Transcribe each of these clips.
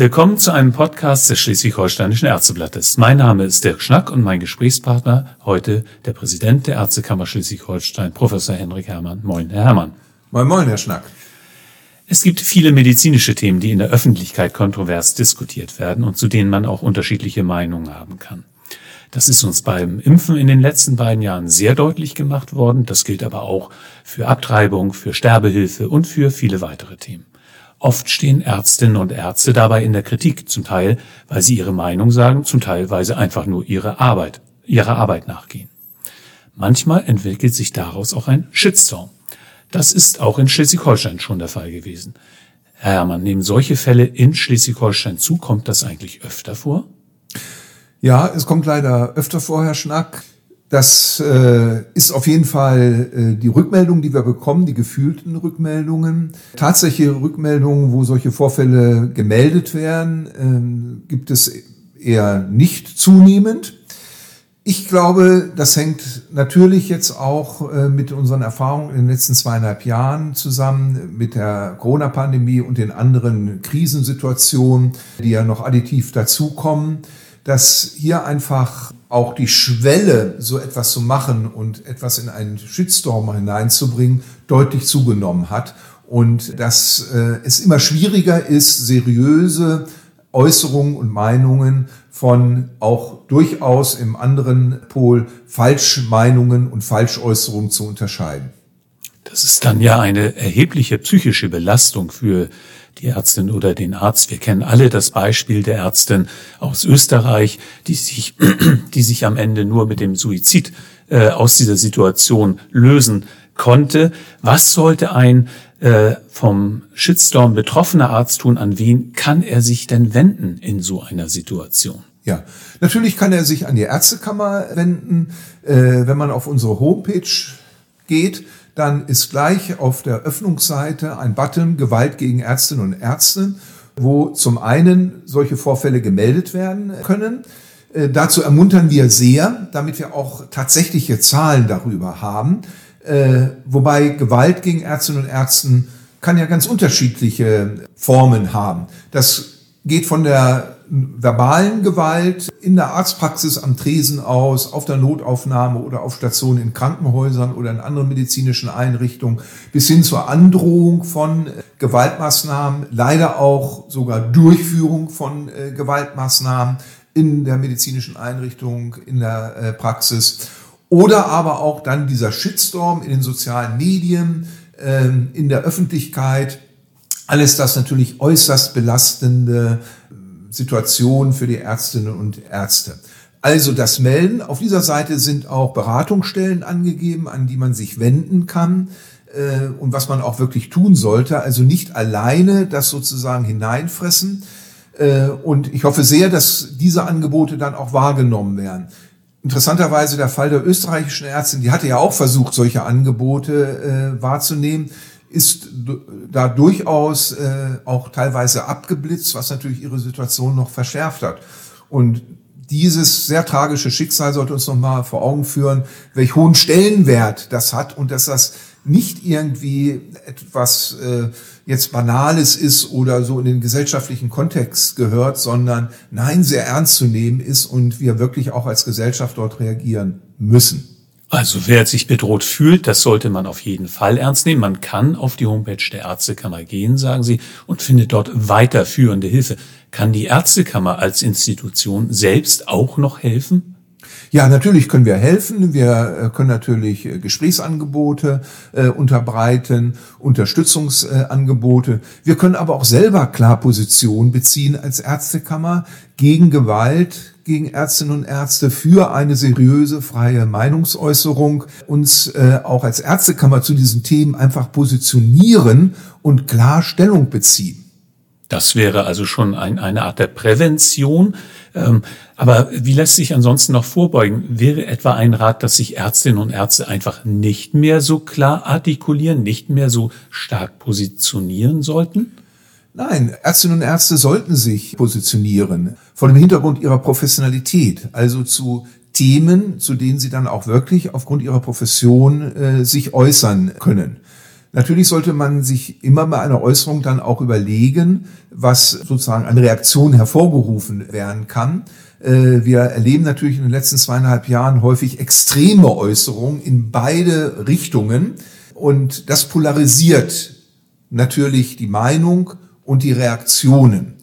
Willkommen zu einem Podcast des Schleswig-Holsteinischen Ärzteblattes. Mein Name ist Dirk Schnack und mein Gesprächspartner heute der Präsident der Ärztekammer Schleswig-Holstein, Professor Henrik Hermann. Moin, Herr Hermann. Moin, moin, Herr Schnack. Es gibt viele medizinische Themen, die in der Öffentlichkeit kontrovers diskutiert werden und zu denen man auch unterschiedliche Meinungen haben kann. Das ist uns beim Impfen in den letzten beiden Jahren sehr deutlich gemacht worden. Das gilt aber auch für Abtreibung, für Sterbehilfe und für viele weitere Themen. Oft stehen Ärztinnen und Ärzte dabei in der Kritik, zum Teil, weil sie ihre Meinung sagen, zum Teil, weil sie einfach nur ihre Arbeit, ihrer Arbeit nachgehen. Manchmal entwickelt sich daraus auch ein Shitstorm. Das ist auch in Schleswig-Holstein schon der Fall gewesen. Herr Herrmann, nehmen solche Fälle in Schleswig-Holstein zu? Kommt das eigentlich öfter vor? Ja, es kommt leider öfter vor, Herr Schnack. Das äh, ist auf jeden Fall äh, die Rückmeldung, die wir bekommen, die gefühlten Rückmeldungen. Tatsächliche Rückmeldungen, wo solche Vorfälle gemeldet werden, äh, gibt es eher nicht zunehmend. Ich glaube, das hängt natürlich jetzt auch äh, mit unseren Erfahrungen in den letzten zweieinhalb Jahren zusammen, mit der Corona-Pandemie und den anderen Krisensituationen, die ja noch additiv dazukommen, dass hier einfach auch die Schwelle, so etwas zu machen und etwas in einen Shitstorm hineinzubringen, deutlich zugenommen hat. Und dass äh, es immer schwieriger ist, seriöse Äußerungen und Meinungen von auch durchaus im anderen Pol Falschmeinungen und Falschäußerungen zu unterscheiden. Das ist dann ja eine erhebliche psychische Belastung für die Ärztin oder den Arzt. Wir kennen alle das Beispiel der Ärztin aus Österreich, die sich, die sich am Ende nur mit dem Suizid äh, aus dieser Situation lösen konnte. Was sollte ein äh, vom Shitstorm betroffener Arzt tun? An wen kann er sich denn wenden in so einer Situation? Ja, natürlich kann er sich an die Ärztekammer wenden. Äh, wenn man auf unsere Homepage geht, dann ist gleich auf der Öffnungsseite ein Button Gewalt gegen Ärztinnen und Ärzte, wo zum einen solche Vorfälle gemeldet werden können. Äh, dazu ermuntern wir sehr, damit wir auch tatsächliche Zahlen darüber haben. Äh, wobei Gewalt gegen Ärztinnen und Ärzten kann ja ganz unterschiedliche Formen haben. Das geht von der verbalen Gewalt in der Arztpraxis am Tresen aus, auf der Notaufnahme oder auf Stationen in Krankenhäusern oder in anderen medizinischen Einrichtungen bis hin zur Androhung von äh, Gewaltmaßnahmen, leider auch sogar Durchführung von äh, Gewaltmaßnahmen in der medizinischen Einrichtung, in der äh, Praxis oder aber auch dann dieser Shitstorm in den sozialen Medien, ähm, in der Öffentlichkeit. Alles das natürlich äußerst belastende Situation für die Ärztinnen und Ärzte. Also das Melden. Auf dieser Seite sind auch Beratungsstellen angegeben, an die man sich wenden kann äh, und was man auch wirklich tun sollte. Also nicht alleine das sozusagen hineinfressen. Äh, und ich hoffe sehr, dass diese Angebote dann auch wahrgenommen werden. Interessanterweise der Fall der österreichischen Ärztin, die hatte ja auch versucht, solche Angebote äh, wahrzunehmen ist da durchaus äh, auch teilweise abgeblitzt, was natürlich ihre Situation noch verschärft hat. Und dieses sehr tragische Schicksal sollte uns nochmal vor Augen führen, welch hohen Stellenwert das hat und dass das nicht irgendwie etwas äh, jetzt Banales ist oder so in den gesellschaftlichen Kontext gehört, sondern nein, sehr ernst zu nehmen ist und wir wirklich auch als Gesellschaft dort reagieren müssen. Also wer sich bedroht fühlt, das sollte man auf jeden Fall ernst nehmen. Man kann auf die Homepage der Ärztekammer gehen, sagen Sie, und findet dort weiterführende Hilfe. Kann die Ärztekammer als Institution selbst auch noch helfen? Ja, natürlich können wir helfen. Wir äh, können natürlich äh, Gesprächsangebote äh, unterbreiten, Unterstützungsangebote. Wir können aber auch selber klar Position beziehen als Ärztekammer gegen Gewalt, gegen Ärztinnen und Ärzte für eine seriöse, freie Meinungsäußerung, uns äh, auch als Ärztekammer zu diesen Themen einfach positionieren und klar Stellung beziehen. Das wäre also schon ein, eine Art der Prävention. Ähm, aber wie lässt sich ansonsten noch vorbeugen? Wäre etwa ein Rat, dass sich Ärztinnen und Ärzte einfach nicht mehr so klar artikulieren, nicht mehr so stark positionieren sollten? Nein, Ärztinnen und Ärzte sollten sich positionieren vor dem Hintergrund ihrer Professionalität, also zu Themen, zu denen sie dann auch wirklich aufgrund ihrer Profession äh, sich äußern können. Natürlich sollte man sich immer bei einer Äußerung dann auch überlegen, was sozusagen eine Reaktion hervorgerufen werden kann. Äh, wir erleben natürlich in den letzten zweieinhalb Jahren häufig extreme Äußerungen in beide Richtungen und das polarisiert natürlich die Meinung und die Reaktionen.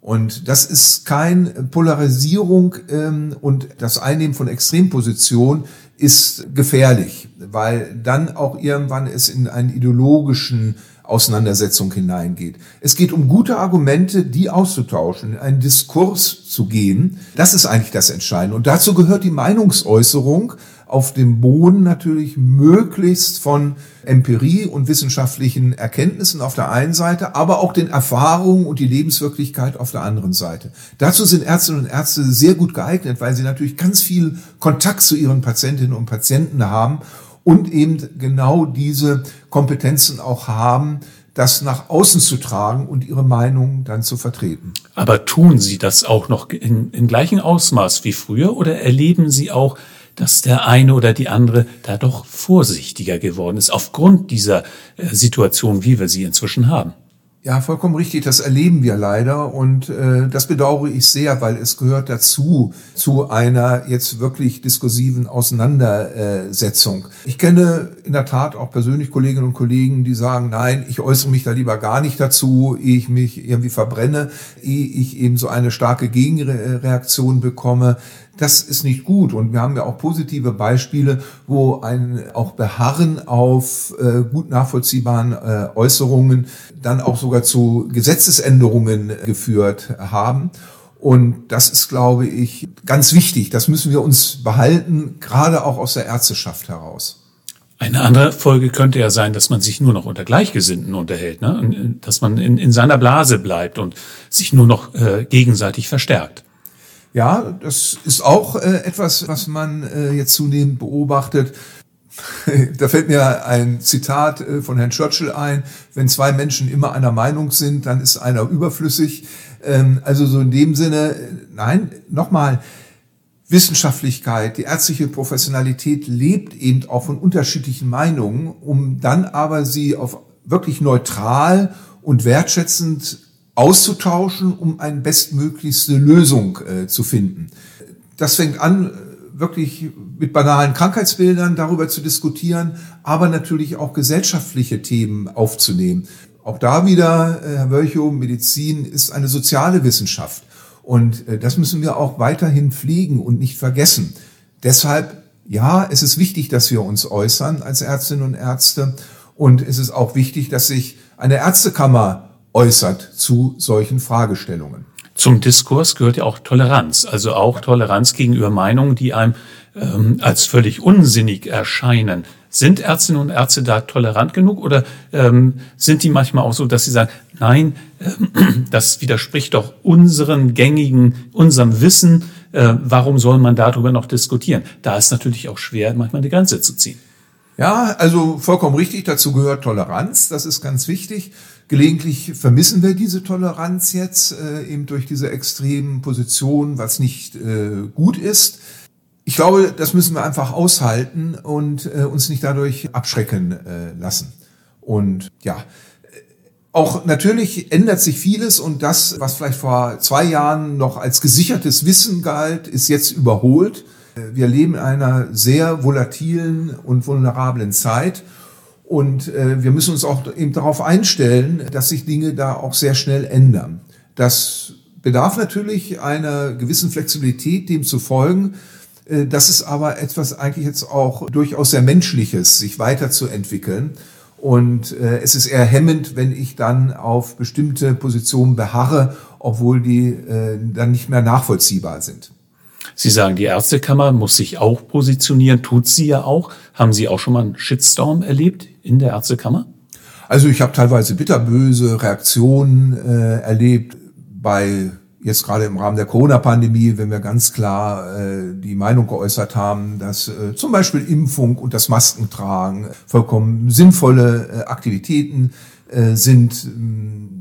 Und das ist kein Polarisierung ähm, und das Einnehmen von Extrempositionen ist gefährlich, weil dann auch irgendwann es in einen ideologischen Auseinandersetzung hineingeht. Es geht um gute Argumente, die auszutauschen, in einen Diskurs zu gehen. Das ist eigentlich das Entscheidende. Und dazu gehört die Meinungsäußerung auf dem Boden natürlich möglichst von Empirie und wissenschaftlichen Erkenntnissen auf der einen Seite, aber auch den Erfahrungen und die Lebenswirklichkeit auf der anderen Seite. Dazu sind Ärztinnen und Ärzte sehr gut geeignet, weil sie natürlich ganz viel Kontakt zu ihren Patientinnen und Patienten haben und eben genau diese Kompetenzen auch haben, das nach außen zu tragen und ihre Meinung dann zu vertreten. Aber tun Sie das auch noch in, in gleichem Ausmaß wie früher oder erleben Sie auch, dass der eine oder die andere da doch vorsichtiger geworden ist aufgrund dieser äh, Situation, wie wir sie inzwischen haben? Ja, vollkommen richtig. Das erleben wir leider und äh, das bedauere ich sehr, weil es gehört dazu zu einer jetzt wirklich diskursiven Auseinandersetzung. Ich kenne in der Tat auch persönlich Kolleginnen und Kollegen, die sagen, nein, ich äußere mich da lieber gar nicht dazu, ehe ich mich irgendwie verbrenne, ehe ich eben so eine starke Gegenreaktion bekomme das ist nicht gut. Und wir haben ja auch positive Beispiele, wo ein auch Beharren auf äh, gut nachvollziehbaren äh, Äußerungen dann auch sogar zu Gesetzesänderungen geführt haben. Und das ist, glaube ich, ganz wichtig. Das müssen wir uns behalten, gerade auch aus der Ärzteschaft heraus. Eine andere Folge könnte ja sein, dass man sich nur noch unter Gleichgesinnten unterhält, ne? dass man in, in seiner Blase bleibt und sich nur noch äh, gegenseitig verstärkt. Ja, das ist auch äh, etwas, was man äh, jetzt zunehmend beobachtet. da fällt mir ein Zitat äh, von Herrn Churchill ein. Wenn zwei Menschen immer einer Meinung sind, dann ist einer überflüssig. Ähm, also so in dem Sinne, äh, nein, nochmal, Wissenschaftlichkeit, die ärztliche Professionalität lebt eben auch von unterschiedlichen Meinungen, um dann aber sie auf wirklich neutral und wertschätzend auszutauschen, um eine bestmöglichste Lösung äh, zu finden. Das fängt an, äh, wirklich mit banalen Krankheitsbildern darüber zu diskutieren, aber natürlich auch gesellschaftliche Themen aufzunehmen. Auch da wieder, äh, Herr Wölchow, Medizin ist eine soziale Wissenschaft. Und äh, das müssen wir auch weiterhin pflegen und nicht vergessen. Deshalb, ja, es ist wichtig, dass wir uns äußern als Ärztinnen und Ärzte. Und es ist auch wichtig, dass sich eine Ärztekammer äußert zu solchen Fragestellungen. Zum Diskurs gehört ja auch Toleranz, also auch Toleranz gegenüber Meinungen, die einem ähm, als völlig unsinnig erscheinen. Sind Ärztinnen und Ärzte da tolerant genug oder ähm, sind die manchmal auch so, dass sie sagen, nein, ähm, das widerspricht doch unseren gängigen, unserem Wissen, äh, warum soll man darüber noch diskutieren? Da ist natürlich auch schwer, manchmal eine Grenze zu ziehen. Ja, also vollkommen richtig, dazu gehört Toleranz, das ist ganz wichtig. Gelegentlich vermissen wir diese Toleranz jetzt äh, eben durch diese extremen Positionen, was nicht äh, gut ist. Ich glaube, das müssen wir einfach aushalten und äh, uns nicht dadurch abschrecken äh, lassen. Und ja, auch natürlich ändert sich vieles und das, was vielleicht vor zwei Jahren noch als gesichertes Wissen galt, ist jetzt überholt. Wir leben in einer sehr volatilen und vulnerablen Zeit und äh, wir müssen uns auch eben darauf einstellen, dass sich Dinge da auch sehr schnell ändern. Das bedarf natürlich einer gewissen Flexibilität, dem zu folgen. Äh, das ist aber etwas eigentlich jetzt auch durchaus sehr Menschliches, sich weiterzuentwickeln. Und äh, es ist eher hemmend, wenn ich dann auf bestimmte Positionen beharre, obwohl die äh, dann nicht mehr nachvollziehbar sind. Sie sagen, die Ärztekammer muss sich auch positionieren, tut sie ja auch. Haben Sie auch schon mal einen Shitstorm erlebt in der Ärztekammer? Also ich habe teilweise bitterböse Reaktionen äh, erlebt bei jetzt gerade im Rahmen der Corona-Pandemie, wenn wir ganz klar äh, die Meinung geäußert haben, dass äh, zum Beispiel Impfung und das Maskentragen vollkommen sinnvolle äh, Aktivitäten äh, sind,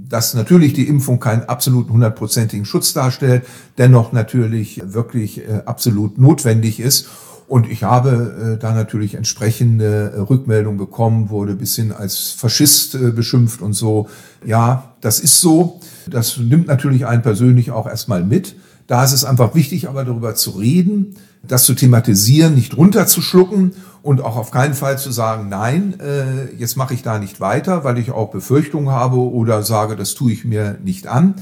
dass natürlich die Impfung keinen absoluten hundertprozentigen Schutz darstellt, dennoch natürlich wirklich äh, absolut notwendig ist. Und ich habe äh, da natürlich entsprechende äh, Rückmeldungen bekommen, wurde bis hin als Faschist äh, beschimpft und so. Ja, das ist so. Das nimmt natürlich einen persönlich auch erstmal mit. Da ist es einfach wichtig, aber darüber zu reden, das zu thematisieren, nicht runterzuschlucken und auch auf keinen Fall zu sagen, nein, äh, jetzt mache ich da nicht weiter, weil ich auch Befürchtungen habe oder sage, das tue ich mir nicht an.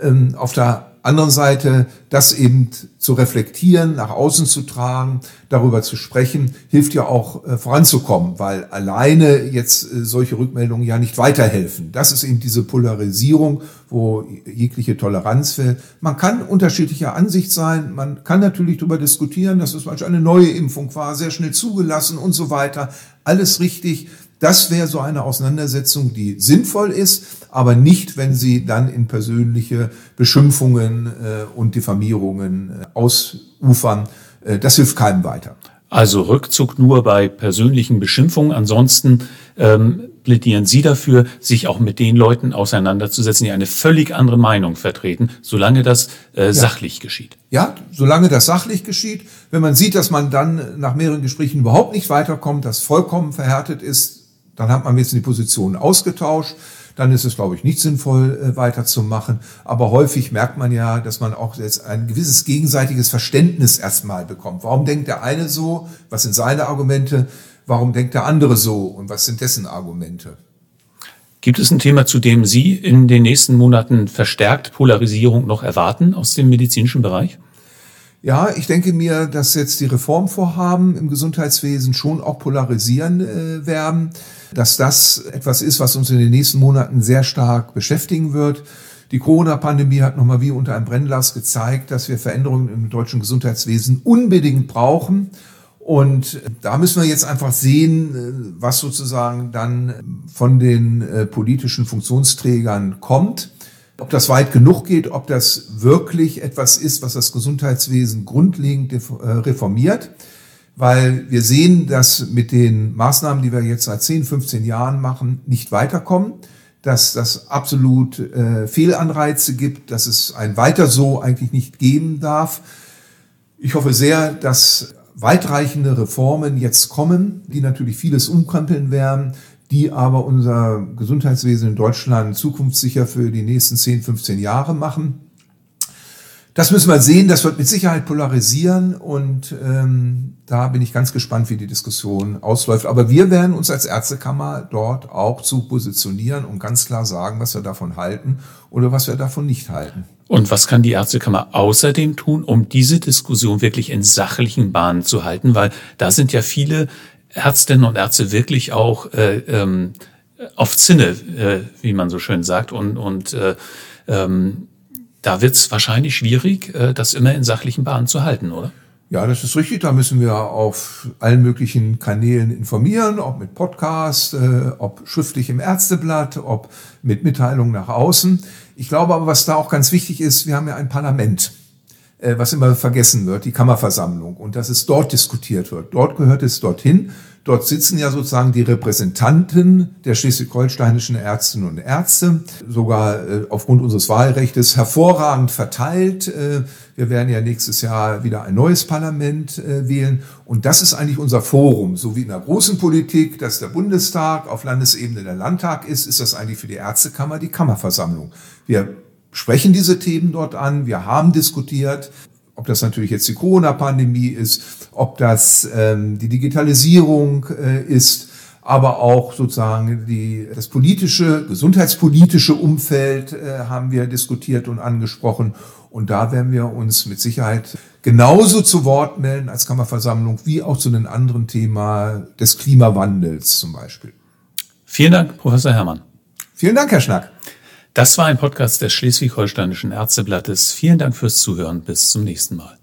Ähm, auf der anderen Seite das eben zu reflektieren, nach außen zu tragen, darüber zu sprechen, hilft ja auch äh, voranzukommen, weil alleine jetzt äh, solche Rückmeldungen ja nicht weiterhelfen. Das ist eben diese Polarisierung, wo jegliche Toleranz fällt. Man kann unterschiedlicher Ansicht sein, man kann natürlich darüber diskutieren, dass es manchmal eine neue Impfung war, sehr schnell zugelassen und so weiter. Alles richtig. Das wäre so eine Auseinandersetzung, die sinnvoll ist, aber nicht, wenn sie dann in persönliche Beschimpfungen äh, und Diffamierungen äh, ausufern. Äh, das hilft keinem weiter. Also Rückzug nur bei persönlichen Beschimpfungen. Ansonsten ähm, plädieren Sie dafür, sich auch mit den Leuten auseinanderzusetzen, die eine völlig andere Meinung vertreten, solange das äh, ja. sachlich geschieht. Ja, solange das sachlich geschieht. Wenn man sieht, dass man dann nach mehreren Gesprächen überhaupt nicht weiterkommt, das vollkommen verhärtet ist, dann hat man jetzt die Positionen ausgetauscht. Dann ist es, glaube ich, nicht sinnvoll, äh, weiterzumachen. Aber häufig merkt man ja, dass man auch jetzt ein gewisses gegenseitiges Verständnis erstmal bekommt. Warum denkt der eine so? Was sind seine Argumente? Warum denkt der andere so? Und was sind dessen Argumente? Gibt es ein Thema, zu dem Sie in den nächsten Monaten verstärkt Polarisierung noch erwarten aus dem medizinischen Bereich? Ja, ich denke mir, dass jetzt die Reformvorhaben im Gesundheitswesen schon auch polarisieren äh, werden, dass das etwas ist, was uns in den nächsten Monaten sehr stark beschäftigen wird. Die Corona-Pandemie hat nochmal wie unter einem Brennglas gezeigt, dass wir Veränderungen im deutschen Gesundheitswesen unbedingt brauchen. Und da müssen wir jetzt einfach sehen, äh, was sozusagen dann von den äh, politischen Funktionsträgern kommt. Ob das weit genug geht, ob das wirklich etwas ist, was das Gesundheitswesen grundlegend äh, reformiert. Weil wir sehen, dass mit den Maßnahmen, die wir jetzt seit 10, 15 Jahren machen, nicht weiterkommen, dass das absolut äh, Fehlanreize gibt, dass es ein Weiter so eigentlich nicht geben darf. Ich hoffe sehr, dass weitreichende Reformen jetzt kommen, die natürlich vieles umkrempeln werden, die aber unser Gesundheitswesen in Deutschland zukunftssicher für die nächsten 10, 15 Jahre machen. Das müssen wir sehen, das wird mit Sicherheit polarisieren und ähm, da bin ich ganz gespannt, wie die Diskussion ausläuft. Aber wir werden uns als Ärztekammer dort auch zu positionieren und ganz klar sagen, was wir davon halten oder was wir davon nicht halten. Und was kann die Ärztekammer außerdem tun, um diese Diskussion wirklich in sachlichen Bahnen zu halten? Weil da sind ja viele Ärztinnen und Ärzte wirklich auch äh, ähm, auf Zinne, äh, wie man so schön sagt. Und, und äh, ähm, da wird es wahrscheinlich schwierig, äh, das immer in sachlichen Bahnen zu halten, oder? Ja, das ist richtig. Da müssen wir auf allen möglichen Kanälen informieren, ob mit Podcast, äh, ob schriftlich im Ärzteblatt, ob mit Mitteilungen nach außen. Ich glaube aber, was da auch ganz wichtig ist, wir haben ja ein Parlament. Äh, was immer vergessen wird, die Kammerversammlung und dass es dort diskutiert wird. Dort gehört es dorthin. Dort sitzen ja sozusagen die Repräsentanten der schleswig-holsteinischen Ärztinnen und Ärzte, sogar äh, aufgrund unseres Wahlrechts hervorragend verteilt. Äh, wir werden ja nächstes Jahr wieder ein neues Parlament äh, wählen. Und das ist eigentlich unser Forum. So wie in der großen Politik, dass der Bundestag auf Landesebene der Landtag ist, ist das eigentlich für die Ärztekammer die Kammerversammlung. Wir sprechen diese Themen dort an. Wir haben diskutiert, ob das natürlich jetzt die Corona-Pandemie ist, ob das ähm, die Digitalisierung äh, ist, aber auch sozusagen die, das politische, gesundheitspolitische Umfeld äh, haben wir diskutiert und angesprochen. Und da werden wir uns mit Sicherheit genauso zu Wort melden als Kammerversammlung wie auch zu einem anderen Thema des Klimawandels zum Beispiel. Vielen Dank, Professor Herrmann. Vielen Dank, Herr Schnack. Das war ein Podcast des Schleswig-Holsteinischen Ärzteblattes. Vielen Dank fürs Zuhören. Bis zum nächsten Mal.